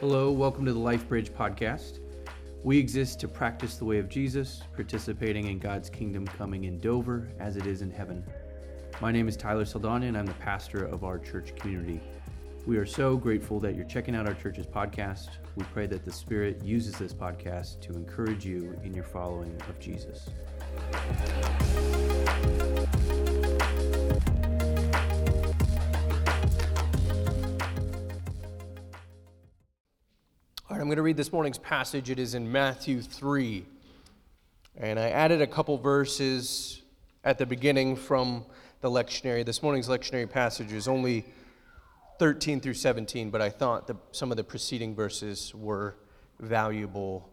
Hello, welcome to the Life Bridge podcast. We exist to practice the way of Jesus, participating in God's kingdom coming in Dover as it is in heaven. My name is Tyler Saldaña, and I'm the pastor of our church community. We are so grateful that you're checking out our church's podcast. We pray that the Spirit uses this podcast to encourage you in your following of Jesus. Read this morning's passage. It is in Matthew 3. And I added a couple verses at the beginning from the lectionary. This morning's lectionary passage is only 13 through 17, but I thought that some of the preceding verses were valuable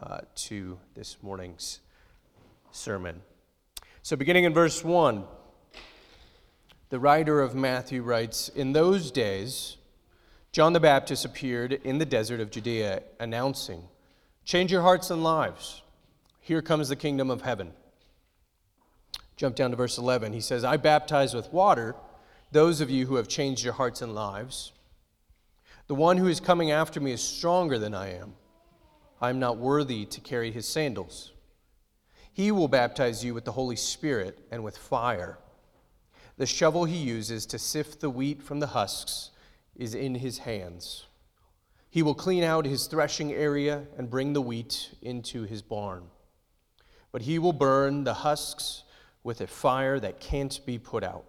uh, to this morning's sermon. So, beginning in verse 1, the writer of Matthew writes In those days, John the Baptist appeared in the desert of Judea, announcing, Change your hearts and lives. Here comes the kingdom of heaven. Jump down to verse 11. He says, I baptize with water those of you who have changed your hearts and lives. The one who is coming after me is stronger than I am. I am not worthy to carry his sandals. He will baptize you with the Holy Spirit and with fire. The shovel he uses to sift the wheat from the husks is in his hands. He will clean out his threshing area and bring the wheat into his barn. But he will burn the husks with a fire that can't be put out.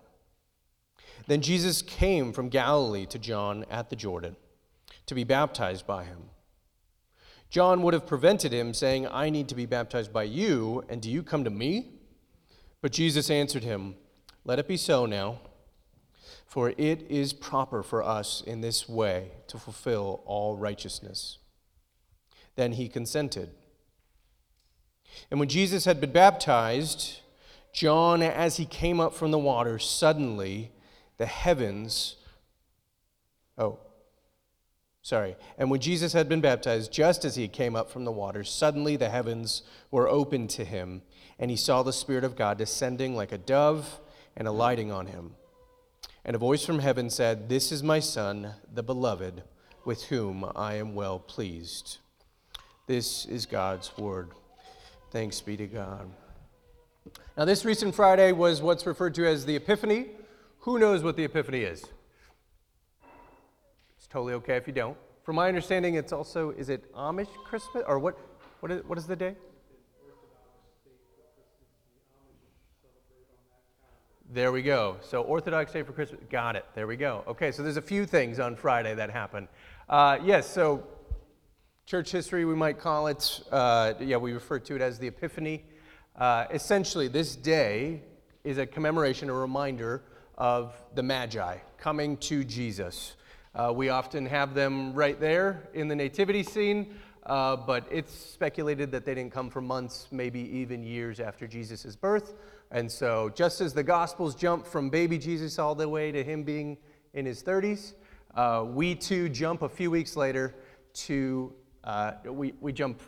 Then Jesus came from Galilee to John at the Jordan to be baptized by him. John would have prevented him, saying, I need to be baptized by you, and do you come to me? But Jesus answered him, Let it be so now for it is proper for us in this way to fulfill all righteousness. Then he consented. And when Jesus had been baptized, John, as he came up from the water, suddenly the heavens, oh, sorry. And when Jesus had been baptized, just as he came up from the water, suddenly the heavens were opened to him, and he saw the Spirit of God descending like a dove and alighting on him. And a voice from heaven said, This is my Son, the beloved, with whom I am well pleased. This is God's word. Thanks be to God. Now, this recent Friday was what's referred to as the Epiphany. Who knows what the Epiphany is? It's totally okay if you don't. From my understanding, it's also, is it Amish Christmas? Or what, what, is, what is the day? There we go. So Orthodox Day for Christmas. Got it. There we go. Okay, so there's a few things on Friday that happen. Uh, yes, so church history, we might call it, uh, yeah, we refer to it as the Epiphany. Uh, essentially, this day is a commemoration, a reminder of the Magi coming to Jesus. Uh, we often have them right there in the nativity scene, uh, but it's speculated that they didn't come for months, maybe even years after Jesus' birth. And so, just as the Gospels jump from baby Jesus all the way to him being in his 30s, uh, we too jump a few weeks later to, uh, we, we jump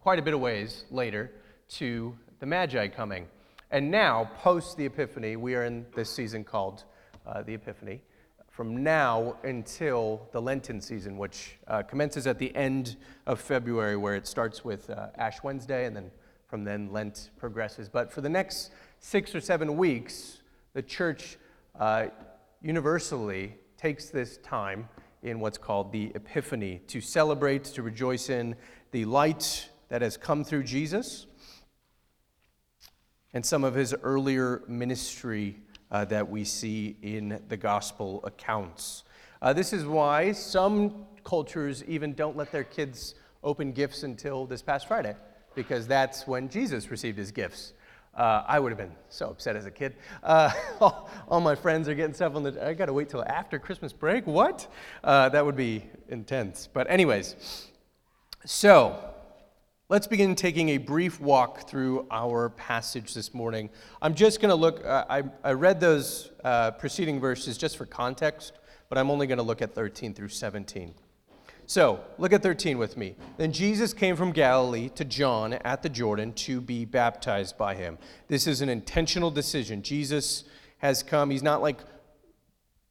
quite a bit of ways later to the Magi coming. And now, post the Epiphany, we are in this season called uh, the Epiphany. From now until the Lenten season, which uh, commences at the end of February, where it starts with uh, Ash Wednesday, and then from then Lent progresses. But for the next six or seven weeks, the church uh, universally takes this time in what's called the Epiphany to celebrate, to rejoice in the light that has come through Jesus and some of his earlier ministry uh, that we see in the gospel accounts. Uh, this is why some cultures even don't let their kids open gifts until this past Friday, because that's when Jesus received his gifts. Uh, I would have been so upset as a kid. Uh, all, all, my friends are getting stuff on the. I got to wait till after Christmas break. What? Uh, that would be intense. But anyways, so let's begin taking a brief walk through our passage this morning. I'm just going to look. Uh, I, I read those uh, preceding verses just for context, but I'm only going to look at 13 through 17. So, look at 13 with me. Then Jesus came from Galilee to John at the Jordan to be baptized by him. This is an intentional decision. Jesus has come. He's not like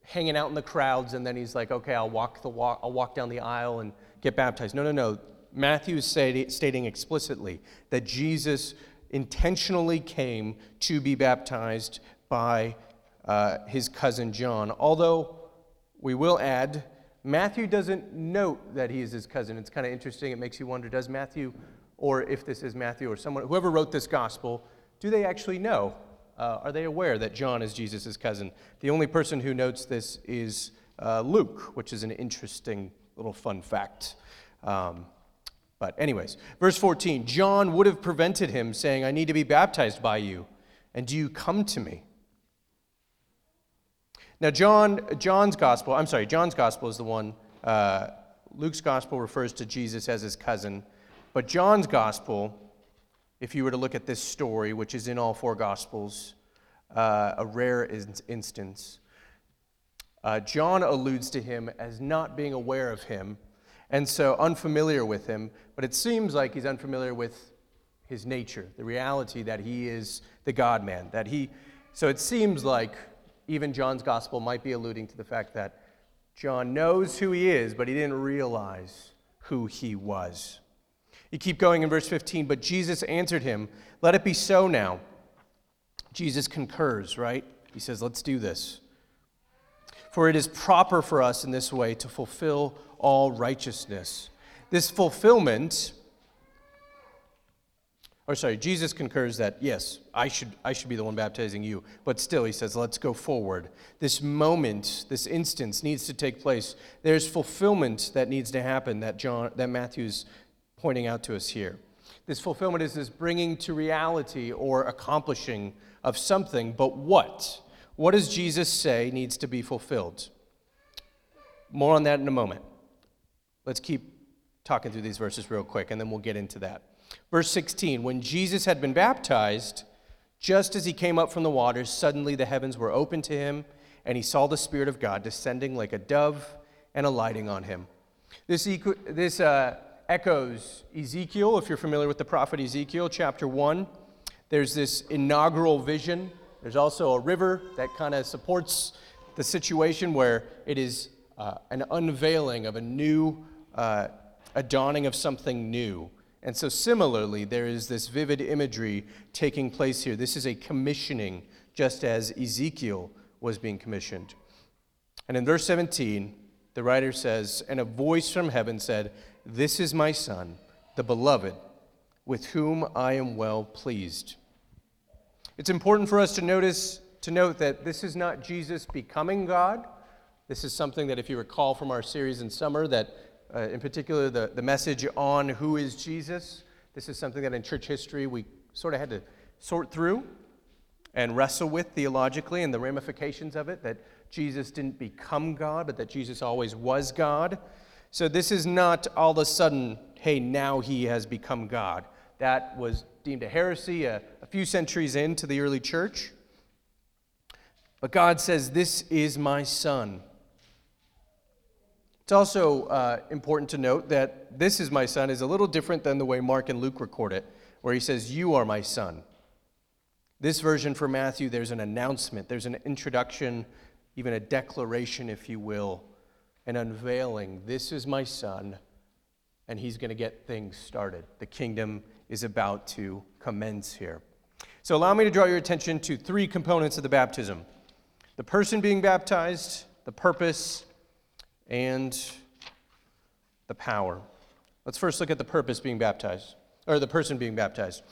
hanging out in the crowds and then he's like, okay, I'll walk, the walk, I'll walk down the aisle and get baptized. No, no, no. Matthew is stating explicitly that Jesus intentionally came to be baptized by uh, his cousin John. Although we will add, Matthew doesn't note that he is his cousin. It's kind of interesting. It makes you wonder does Matthew, or if this is Matthew or someone, whoever wrote this gospel, do they actually know? Uh, are they aware that John is Jesus' cousin? The only person who notes this is uh, Luke, which is an interesting little fun fact. Um, but, anyways, verse 14 John would have prevented him, saying, I need to be baptized by you, and do you come to me? Now, John, John's gospel, I'm sorry, John's gospel is the one, uh, Luke's gospel refers to Jesus as his cousin, but John's gospel, if you were to look at this story, which is in all four gospels, uh, a rare in- instance, uh, John alludes to him as not being aware of him and so unfamiliar with him, but it seems like he's unfamiliar with his nature, the reality that he is the God man, that he, so it seems like even John's gospel might be alluding to the fact that John knows who he is, but he didn't realize who he was. You keep going in verse 15, but Jesus answered him, Let it be so now. Jesus concurs, right? He says, Let's do this. For it is proper for us in this way to fulfill all righteousness. This fulfillment, or sorry, Jesus concurs that, yes, I should, I should be the one baptizing you. But still, he says, let's go forward. This moment, this instance needs to take place. There's fulfillment that needs to happen that, John, that Matthew's pointing out to us here. This fulfillment is this bringing to reality or accomplishing of something, but what? What does Jesus say needs to be fulfilled? More on that in a moment. Let's keep talking through these verses real quick, and then we'll get into that. Verse 16 When Jesus had been baptized, just as he came up from the waters, suddenly the heavens were opened to him, and he saw the Spirit of God descending like a dove and alighting on him. This, this uh, echoes Ezekiel, if you're familiar with the prophet Ezekiel, chapter 1. There's this inaugural vision. There's also a river that kind of supports the situation where it is uh, an unveiling of a new uh, a dawning of something new. And so, similarly, there is this vivid imagery taking place here. This is a commissioning, just as Ezekiel was being commissioned. And in verse 17, the writer says, And a voice from heaven said, This is my son, the beloved, with whom I am well pleased. It's important for us to notice to note that this is not Jesus becoming God. This is something that, if you recall from our series in summer, that uh, in particular, the, the message on who is Jesus. This is something that in church history we sort of had to sort through and wrestle with theologically and the ramifications of it that Jesus didn't become God, but that Jesus always was God. So this is not all of a sudden, hey, now he has become God. That was deemed a heresy a, a few centuries into the early church. But God says, This is my son it's also uh, important to note that this is my son is a little different than the way Mark and Luke record it, where he says, You are my son. This version for Matthew, there's an announcement, there's an introduction, even a declaration, if you will, an unveiling. This is my son, and he's going to get things started. The kingdom is about to commence here. So, allow me to draw your attention to three components of the baptism the person being baptized, the purpose, and the power. Let's first look at the purpose being baptized, or the person being baptized.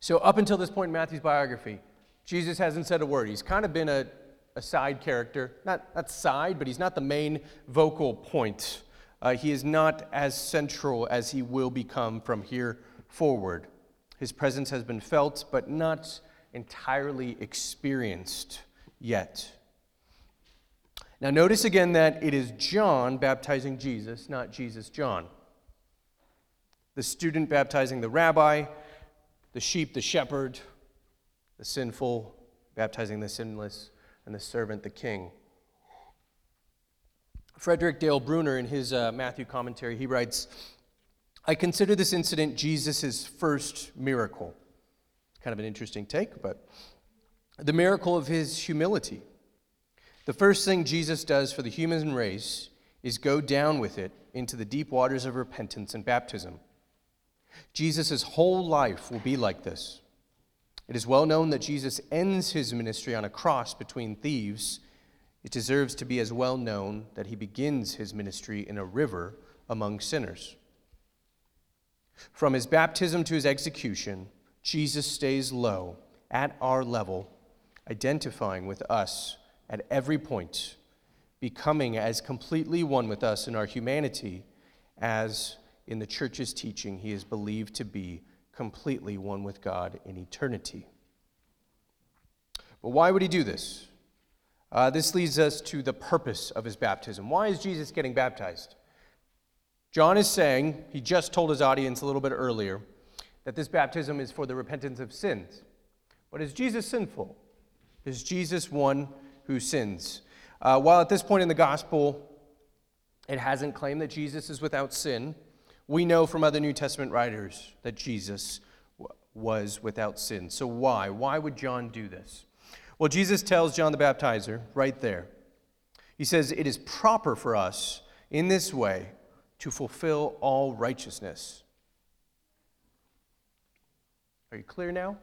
So, up until this point in Matthew's biography, Jesus hasn't said a word. He's kind of been a, a side character. Not, not side, but he's not the main vocal point. Uh, he is not as central as he will become from here forward. His presence has been felt, but not entirely experienced yet. Now, notice again that it is John baptizing Jesus, not Jesus John. The student baptizing the rabbi, the sheep, the shepherd, the sinful baptizing the sinless, and the servant, the king. Frederick Dale Bruner, in his uh, Matthew commentary, he writes I consider this incident Jesus' first miracle. Kind of an interesting take, but the miracle of his humility. The first thing Jesus does for the human race is go down with it into the deep waters of repentance and baptism. Jesus' whole life will be like this. It is well known that Jesus ends his ministry on a cross between thieves. It deserves to be as well known that he begins his ministry in a river among sinners. From his baptism to his execution, Jesus stays low at our level, identifying with us at every point, becoming as completely one with us in our humanity as in the church's teaching he is believed to be completely one with God in eternity. But why would he do this? Uh, this leads us to the purpose of his baptism. Why is Jesus getting baptized? John is saying, he just told his audience a little bit earlier, that this baptism is for the repentance of sins. But is Jesus sinful? Is Jesus one who sins? Uh, while at this point in the gospel, it hasn't claimed that Jesus is without sin, we know from other New Testament writers that Jesus w- was without sin. So why? Why would John do this? Well, Jesus tells John the Baptizer right there. He says, It is proper for us in this way to fulfill all righteousness. Are you clear now?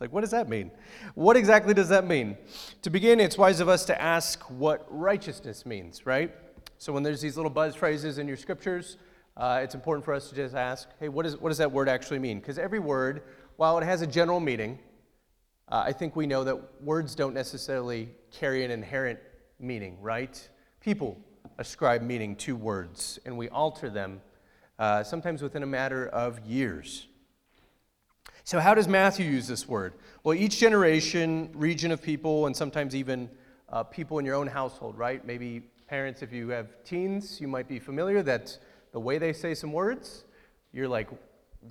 It's like, what does that mean? What exactly does that mean? To begin, it's wise of us to ask what righteousness means, right? So when there's these little buzz phrases in your scriptures, uh, it's important for us to just ask, hey, what, is, what does that word actually mean? Because every word, while it has a general meaning, uh, I think we know that words don't necessarily carry an inherent meaning, right? People ascribe meaning to words, and we alter them uh, sometimes within a matter of years. So, how does Matthew use this word? Well, each generation, region of people, and sometimes even uh, people in your own household, right? Maybe parents, if you have teens, you might be familiar that the way they say some words, you're like,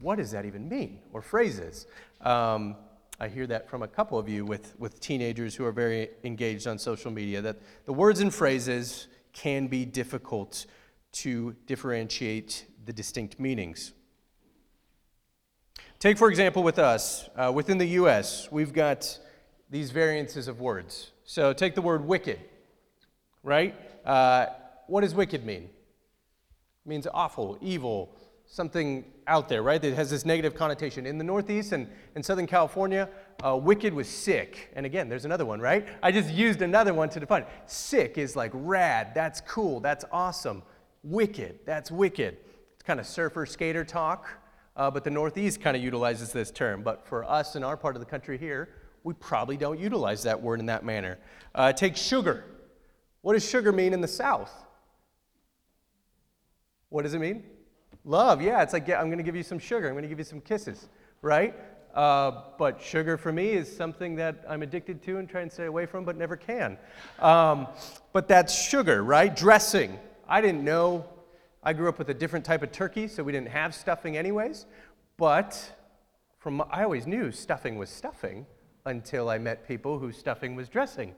what does that even mean? Or phrases. Um, I hear that from a couple of you with, with teenagers who are very engaged on social media, that the words and phrases can be difficult to differentiate the distinct meanings. Take, for example, with us, uh, within the US, we've got these variances of words. So take the word wicked, right? Uh, what does wicked mean? It means awful, evil, something out there, right? That has this negative connotation. In the Northeast and in Southern California, uh, wicked was sick. And again, there's another one, right? I just used another one to define it. Sick is like rad, that's cool, that's awesome. Wicked, that's wicked. It's kind of surfer skater talk uh, but the Northeast kind of utilizes this term. But for us in our part of the country here, we probably don't utilize that word in that manner. Uh, take sugar. What does sugar mean in the South? What does it mean? Love, yeah. It's like, yeah, I'm going to give you some sugar. I'm going to give you some kisses, right? Uh, but sugar for me is something that I'm addicted to and try and stay away from, but never can. Um, but that's sugar, right? Dressing. I didn't know I grew up with a different type of turkey, so we didn't have stuffing anyways. But from I always knew stuffing was stuffing until I met people whose stuffing was dressing.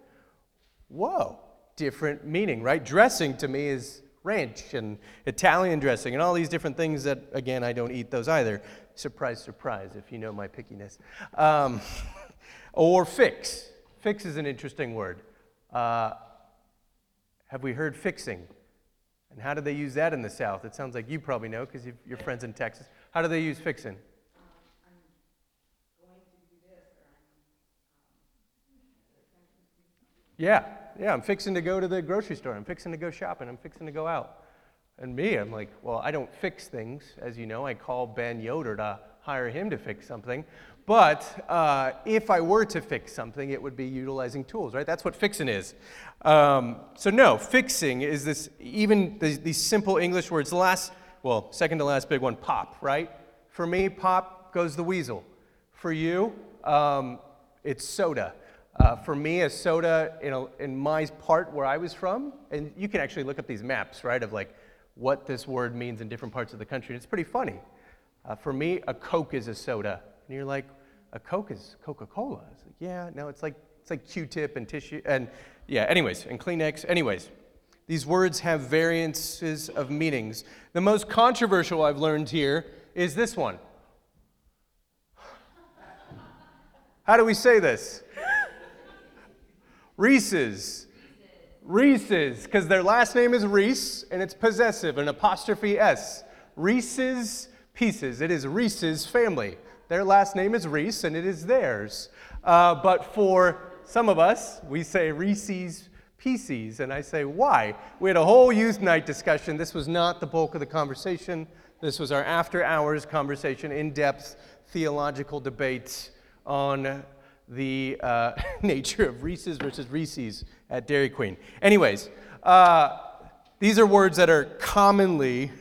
Whoa, different meaning, right? Dressing to me is ranch and Italian dressing and all these different things that, again, I don't eat those either. Surprise, surprise, if you know my pickiness. Um, or fix. Fix is an interesting word. Uh, have we heard fixing? And how do they use that in the South? It sounds like you probably know because you're friends in Texas. How do they use fixing? Yeah, yeah, I'm fixing to go to the grocery store. I'm fixing to go shopping. I'm fixing to go out. And me, I'm like, well, I don't fix things. As you know, I call Ben Yoder to hire him to fix something. But uh, if I were to fix something, it would be utilizing tools, right? That's what fixing is. Um, so, no, fixing is this, even these, simple English words. The last, well, second to last big one, pop, right? For me, pop goes the weasel. For you, um, it's soda. Uh, for me, a soda in, a, in my part where I was from, and you can actually look up these maps, right, of like what this word means in different parts of the country. And it's pretty funny. Uh, for me, a Coke is a soda. And you're like, a Coke is Coca-Cola. It's like, yeah, no, it's like it's like Q-tip and tissue and yeah, anyways, and Kleenex. Anyways, these words have variances of meanings. The most controversial I've learned here is this one. How do we say this? Reese's. Reese's, because their last name is Reese and it's possessive, an apostrophe S. Reese's Pieces. It is Reese's family. Their last name is Reese and it is theirs. Uh, but for some of us, we say Reese's Pieces, and I say, why? We had a whole youth night discussion. This was not the bulk of the conversation. This was our after hours conversation, in depth theological debates on the uh, nature of Reese's versus Reese's at Dairy Queen. Anyways, uh, these are words that are commonly,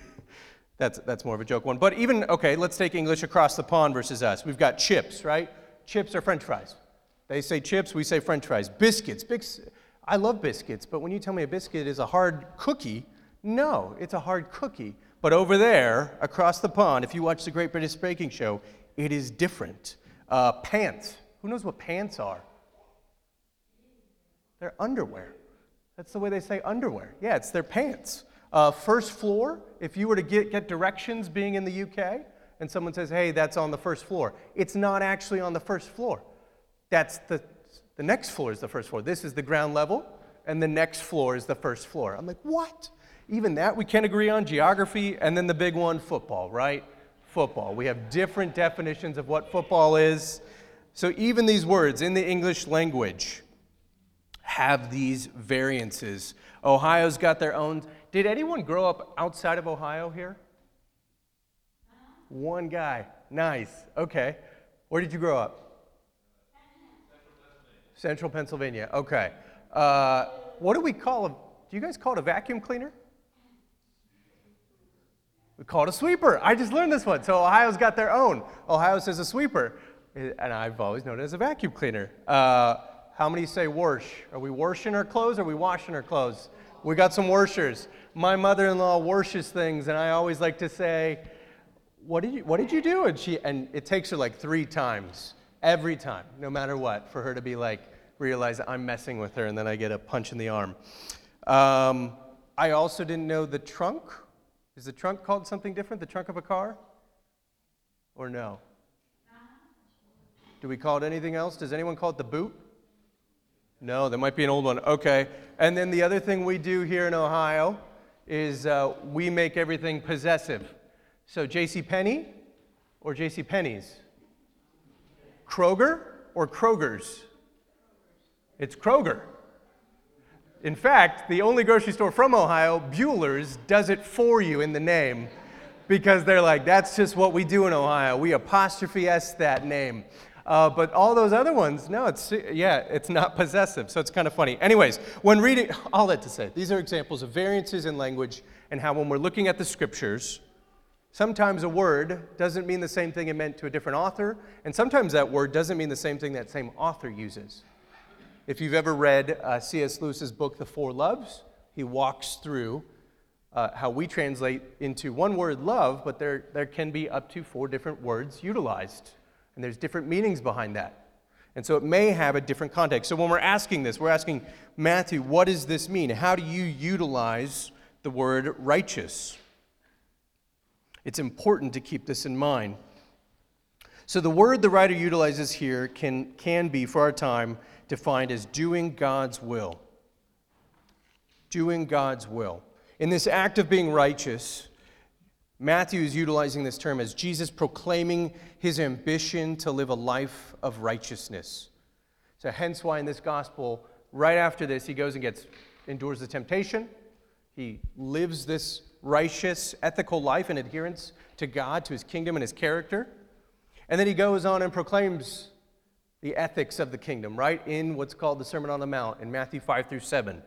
that's, that's more of a joke one, but even, okay, let's take English across the pond versus us. We've got chips, right? Chips are french fries. They say chips, we say french fries. Biscuits. Bis- I love biscuits, but when you tell me a biscuit is a hard cookie, no, it's a hard cookie. But over there, across the pond, if you watch the Great British Baking Show, it is different. Uh, pants. Who knows what pants are? They're underwear. That's the way they say underwear. Yeah, it's their pants. Uh, first floor, if you were to get, get directions being in the UK and someone says, hey, that's on the first floor, it's not actually on the first floor. That's the, the next floor is the first floor. This is the ground level, and the next floor is the first floor. I'm like, what? Even that we can't agree on geography, and then the big one, football, right? Football. We have different definitions of what football is. So even these words in the English language have these variances. Ohio's got their own. Did anyone grow up outside of Ohio here? One guy. Nice. Okay. Where did you grow up? Central Pennsylvania. Okay. Uh, what do we call a? Do you guys call it a vacuum cleaner? We call it a sweeper. I just learned this one. So Ohio's got their own. Ohio says a sweeper, and I've always known it as a vacuum cleaner. Uh, how many say wash? Are we washing our clothes or are we washing our clothes? We got some washers. My mother-in-law worships things, and I always like to say, "What did you What did you do?" And she and it takes her like three times every time, no matter what, for her to be like realize I'm messing with her, and then I get a punch in the arm. Um, I also didn't know the trunk is the trunk called something different? The trunk of a car? Or no? Do we call it anything else? Does anyone call it the boot? No, that might be an old one. Okay. And then the other thing we do here in Ohio is uh, we make everything possessive. So J.C. Penney or J.C. Penney's? Kroger or Kroger's? It's Kroger. In fact, the only grocery store from Ohio, Buehler's, does it for you in the name because they're like, that's just what we do in Ohio. We apostrophe S that name. Uh, but all those other ones, no, it's, yeah, it's not possessive. So it's kind of funny. Anyways, when reading, all that to say, these are examples of variances in language and how when we're looking at the scriptures, sometimes a word doesn't mean the same thing it meant to a different author, and sometimes that word doesn't mean the same thing that same author uses. If you've ever read uh, C.S. Lewis's book, The Four Loves, he walks through uh, how we translate into one word love, but there, there can be up to four different words utilized. And there's different meanings behind that. And so it may have a different context. So when we're asking this, we're asking Matthew, what does this mean? How do you utilize the word righteous? It's important to keep this in mind. So the word the writer utilizes here can, can be, for our time, defined as doing God's will. Doing God's will. In this act of being righteous, Matthew is utilizing this term as Jesus proclaiming his ambition to live a life of righteousness. So, hence why in this gospel, right after this, he goes and gets endures the temptation. He lives this righteous, ethical life in adherence to God, to his kingdom, and his character. And then he goes on and proclaims the ethics of the kingdom, right? In what's called the Sermon on the Mount in Matthew 5 through 7.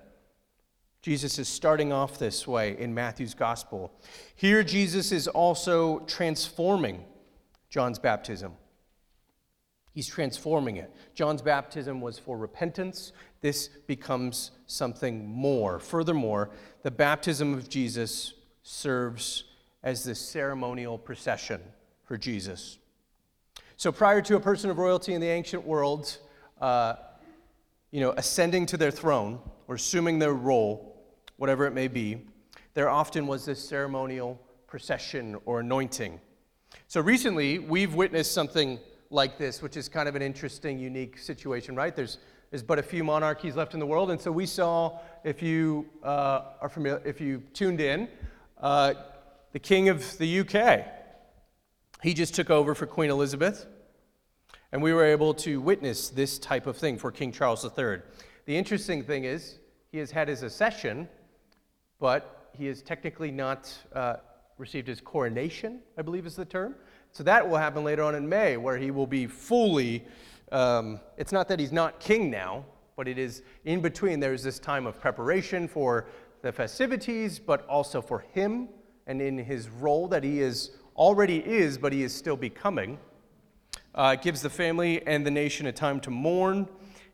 Jesus is starting off this way in Matthew's gospel. Here, Jesus is also transforming John's baptism. He's transforming it. John's baptism was for repentance. This becomes something more. Furthermore, the baptism of Jesus serves as the ceremonial procession for Jesus. So prior to a person of royalty in the ancient world, uh, you know, ascending to their throne or assuming their role, whatever it may be, there often was this ceremonial procession or anointing. So recently, we've witnessed something like this, which is kind of an interesting, unique situation, right? There's, There's but a few monarchies left in the world, and so we saw, if you uh, are familiar, if you tuned in, uh, the King of the UK. He just took over for Queen Elizabeth, and we were able to witness this type of thing for King Charles III. The interesting thing is, he has had his accession, but he has technically not uh, received his coronation, I believe is the term. So that will happen later on in May, where he will be fully. Um, it's not that he's not king now, but it is in between. There's this time of preparation for the festivities, but also for him and in his role that he is already is, but he is still becoming. Uh, it gives the family and the nation a time to mourn.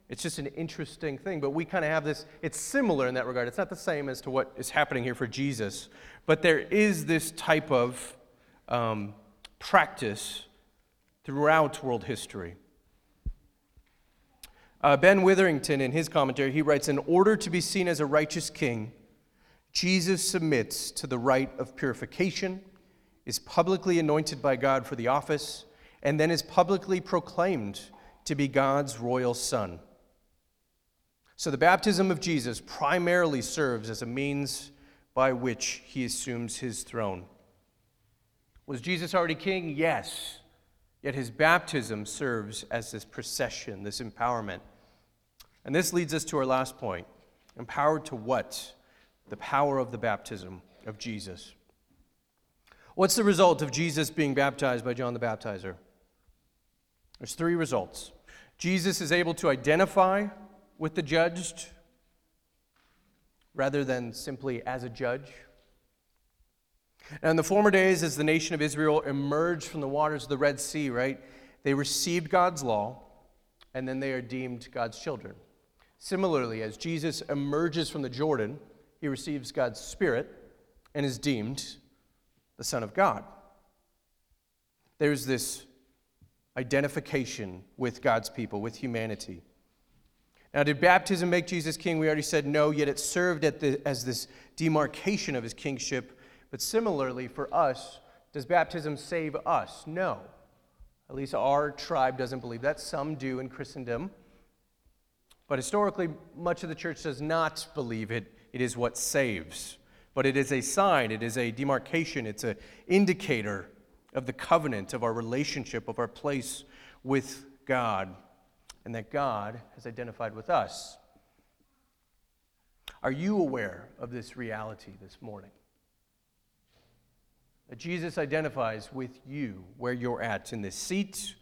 It's just an interesting thing, but we kind of have this, it's similar in that regard. It's not the same as to what is happening here for Jesus, but there is this type of um, practice throughout world history. Uh, ben Witherington, in his commentary, he writes In order to be seen as a righteous king, Jesus submits to the rite of purification, is publicly anointed by God for the office, and then is publicly proclaimed to be God's royal son. So the baptism of Jesus primarily serves as a means by which he assumes his throne. Was Jesus already king? Yes. Yet his baptism serves as this procession, this empowerment. And this leads us to our last point. Empowered to what? The power of the baptism of Jesus. What's the result of Jesus being baptized by John the Baptizer? There's three results. Jesus is able to identify with the judged rather than simply as a judge. Now, in the former days, as the nation of Israel emerged from the waters of the Red Sea, right, they received God's law, and then they are deemed God's children. Similarly, as Jesus emerges from the Jordan, he receives God's Spirit and is deemed the Son of God. There's this identification with God's people, with humanity. Now, did baptism make Jesus king? We already said no, yet it served the, as this demarcation of his kingship but similarly, for us, does baptism save us? No. At least our tribe doesn't believe that. Some do in Christendom. But historically, much of the church does not believe it. It is what saves. But it is a sign, it is a demarcation, it's an indicator of the covenant, of our relationship, of our place with God, and that God has identified with us. Are you aware of this reality this morning? That Jesus identifies with you where you're at in this seat,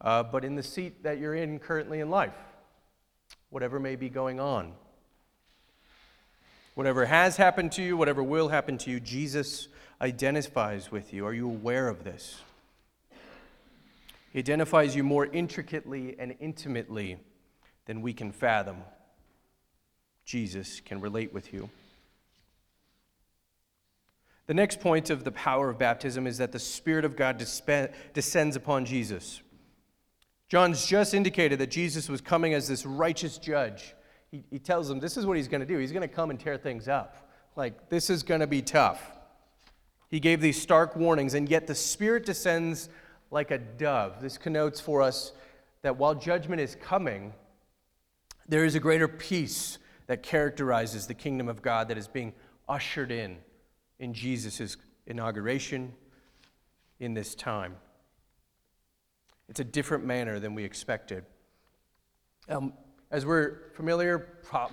uh, but in the seat that you're in currently in life, whatever may be going on. Whatever has happened to you, whatever will happen to you, Jesus identifies with you. Are you aware of this? He identifies you more intricately and intimately than we can fathom. Jesus can relate with you. The next point of the power of baptism is that the Spirit of God disp- descends upon Jesus. John's just indicated that Jesus was coming as this righteous judge. He, he tells them this is what he's going to do. He's going to come and tear things up. Like, this is going to be tough. He gave these stark warnings, and yet the Spirit descends like a dove. This connotes for us that while judgment is coming, there is a greater peace that characterizes the kingdom of God that is being ushered in in Jesus' inauguration in this time. It's a different manner than we expected. Um, as we're familiar,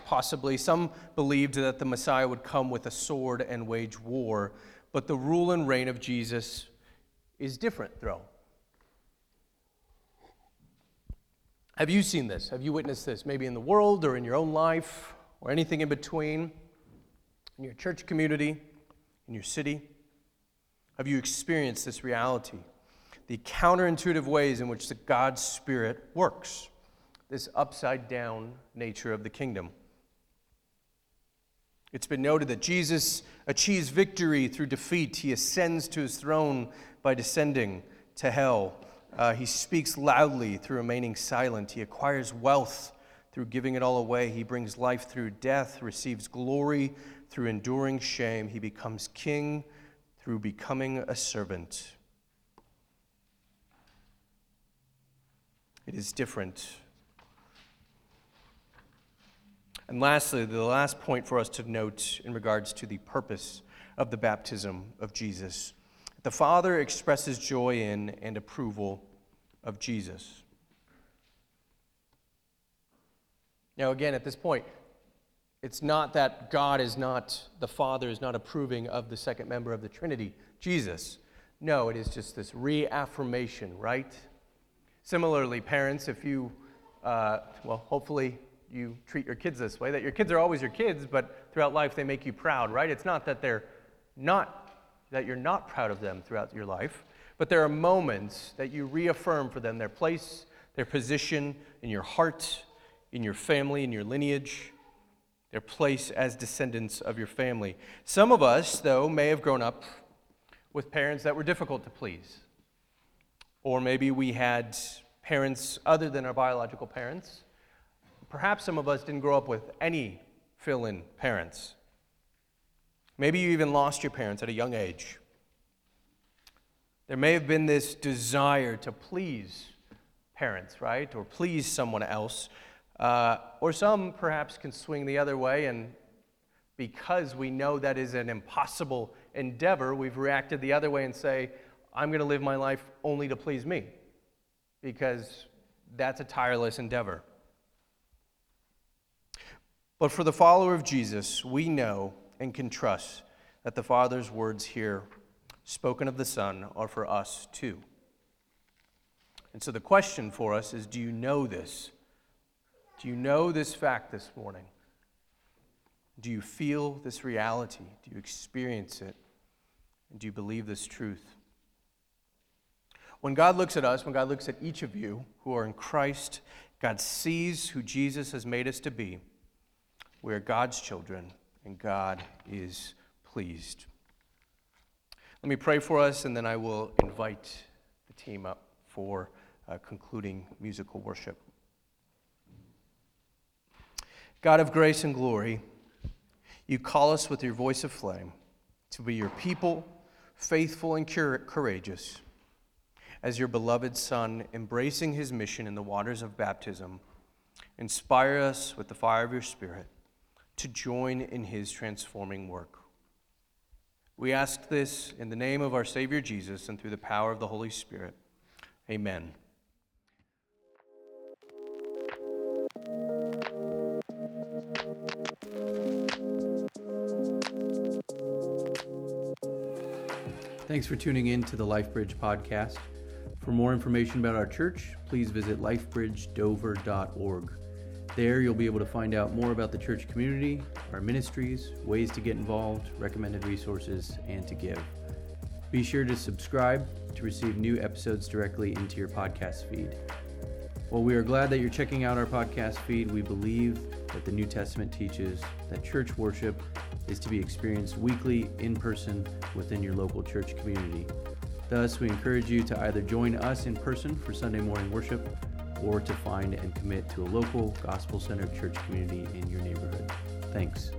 possibly, some believed that the Messiah would come with a sword and wage war, but the rule and reign of Jesus is different, though. Have you seen this? Have you witnessed this? Maybe in the world or in your own life or anything in between, in your church community? in your city? Have you experienced this reality? The counterintuitive ways in which the God's Spirit works, this upside down nature of the kingdom. It's been noted that Jesus achieves victory through defeat. He ascends to his throne by descending to hell. Uh, he speaks loudly through remaining silent. He acquires wealth through giving it all away. He brings life through death, receives glory through enduring shame, he becomes king through becoming a servant. It is different. And lastly, the last point for us to note in regards to the purpose of the baptism of Jesus. The Father expresses joy in and approval of Jesus. Now, again, at this point, it's not that God is not, the Father is not approving of the second member of the Trinity, Jesus. No, it is just this reaffirmation, right? Similarly, parents, if you, uh, well, hopefully you treat your kids this way, that your kids are always your kids, but throughout life they make you proud, right? It's not that they're not, that you're not proud of them throughout your life, but there are moments that you reaffirm for them their place, their position in your heart, in your family, in your lineage, their place as descendants of your family. Some of us, though, may have grown up with parents that were difficult to please. Or maybe we had parents other than our biological parents. Perhaps some of us didn't grow up with any fill in parents. Maybe you even lost your parents at a young age. There may have been this desire to please parents, right? Or please someone else. Uh, or some perhaps can swing the other way, and because we know that is an impossible endeavor, we've reacted the other way and say, I'm going to live my life only to please me, because that's a tireless endeavor. But for the follower of Jesus, we know and can trust that the Father's words here, spoken of the Son, are for us too. And so the question for us is do you know this? Do you know this fact this morning? Do you feel this reality? Do you experience it? And do you believe this truth? When God looks at us, when God looks at each of you who are in Christ, God sees who Jesus has made us to be. We are God's children, and God is pleased. Let me pray for us, and then I will invite the team up for uh, concluding musical worship. God of grace and glory, you call us with your voice of flame to be your people, faithful and courageous, as your beloved Son, embracing his mission in the waters of baptism. Inspire us with the fire of your Spirit to join in his transforming work. We ask this in the name of our Savior Jesus and through the power of the Holy Spirit. Amen. Thanks for tuning in to the LifeBridge podcast. For more information about our church, please visit lifebridgedover.org. There, you'll be able to find out more about the church community, our ministries, ways to get involved, recommended resources, and to give. Be sure to subscribe to receive new episodes directly into your podcast feed. While we are glad that you're checking out our podcast feed, we believe that the New Testament teaches that church worship is to be experienced weekly in person within your local church community. Thus, we encourage you to either join us in person for Sunday morning worship or to find and commit to a local gospel centered church community in your neighborhood. Thanks.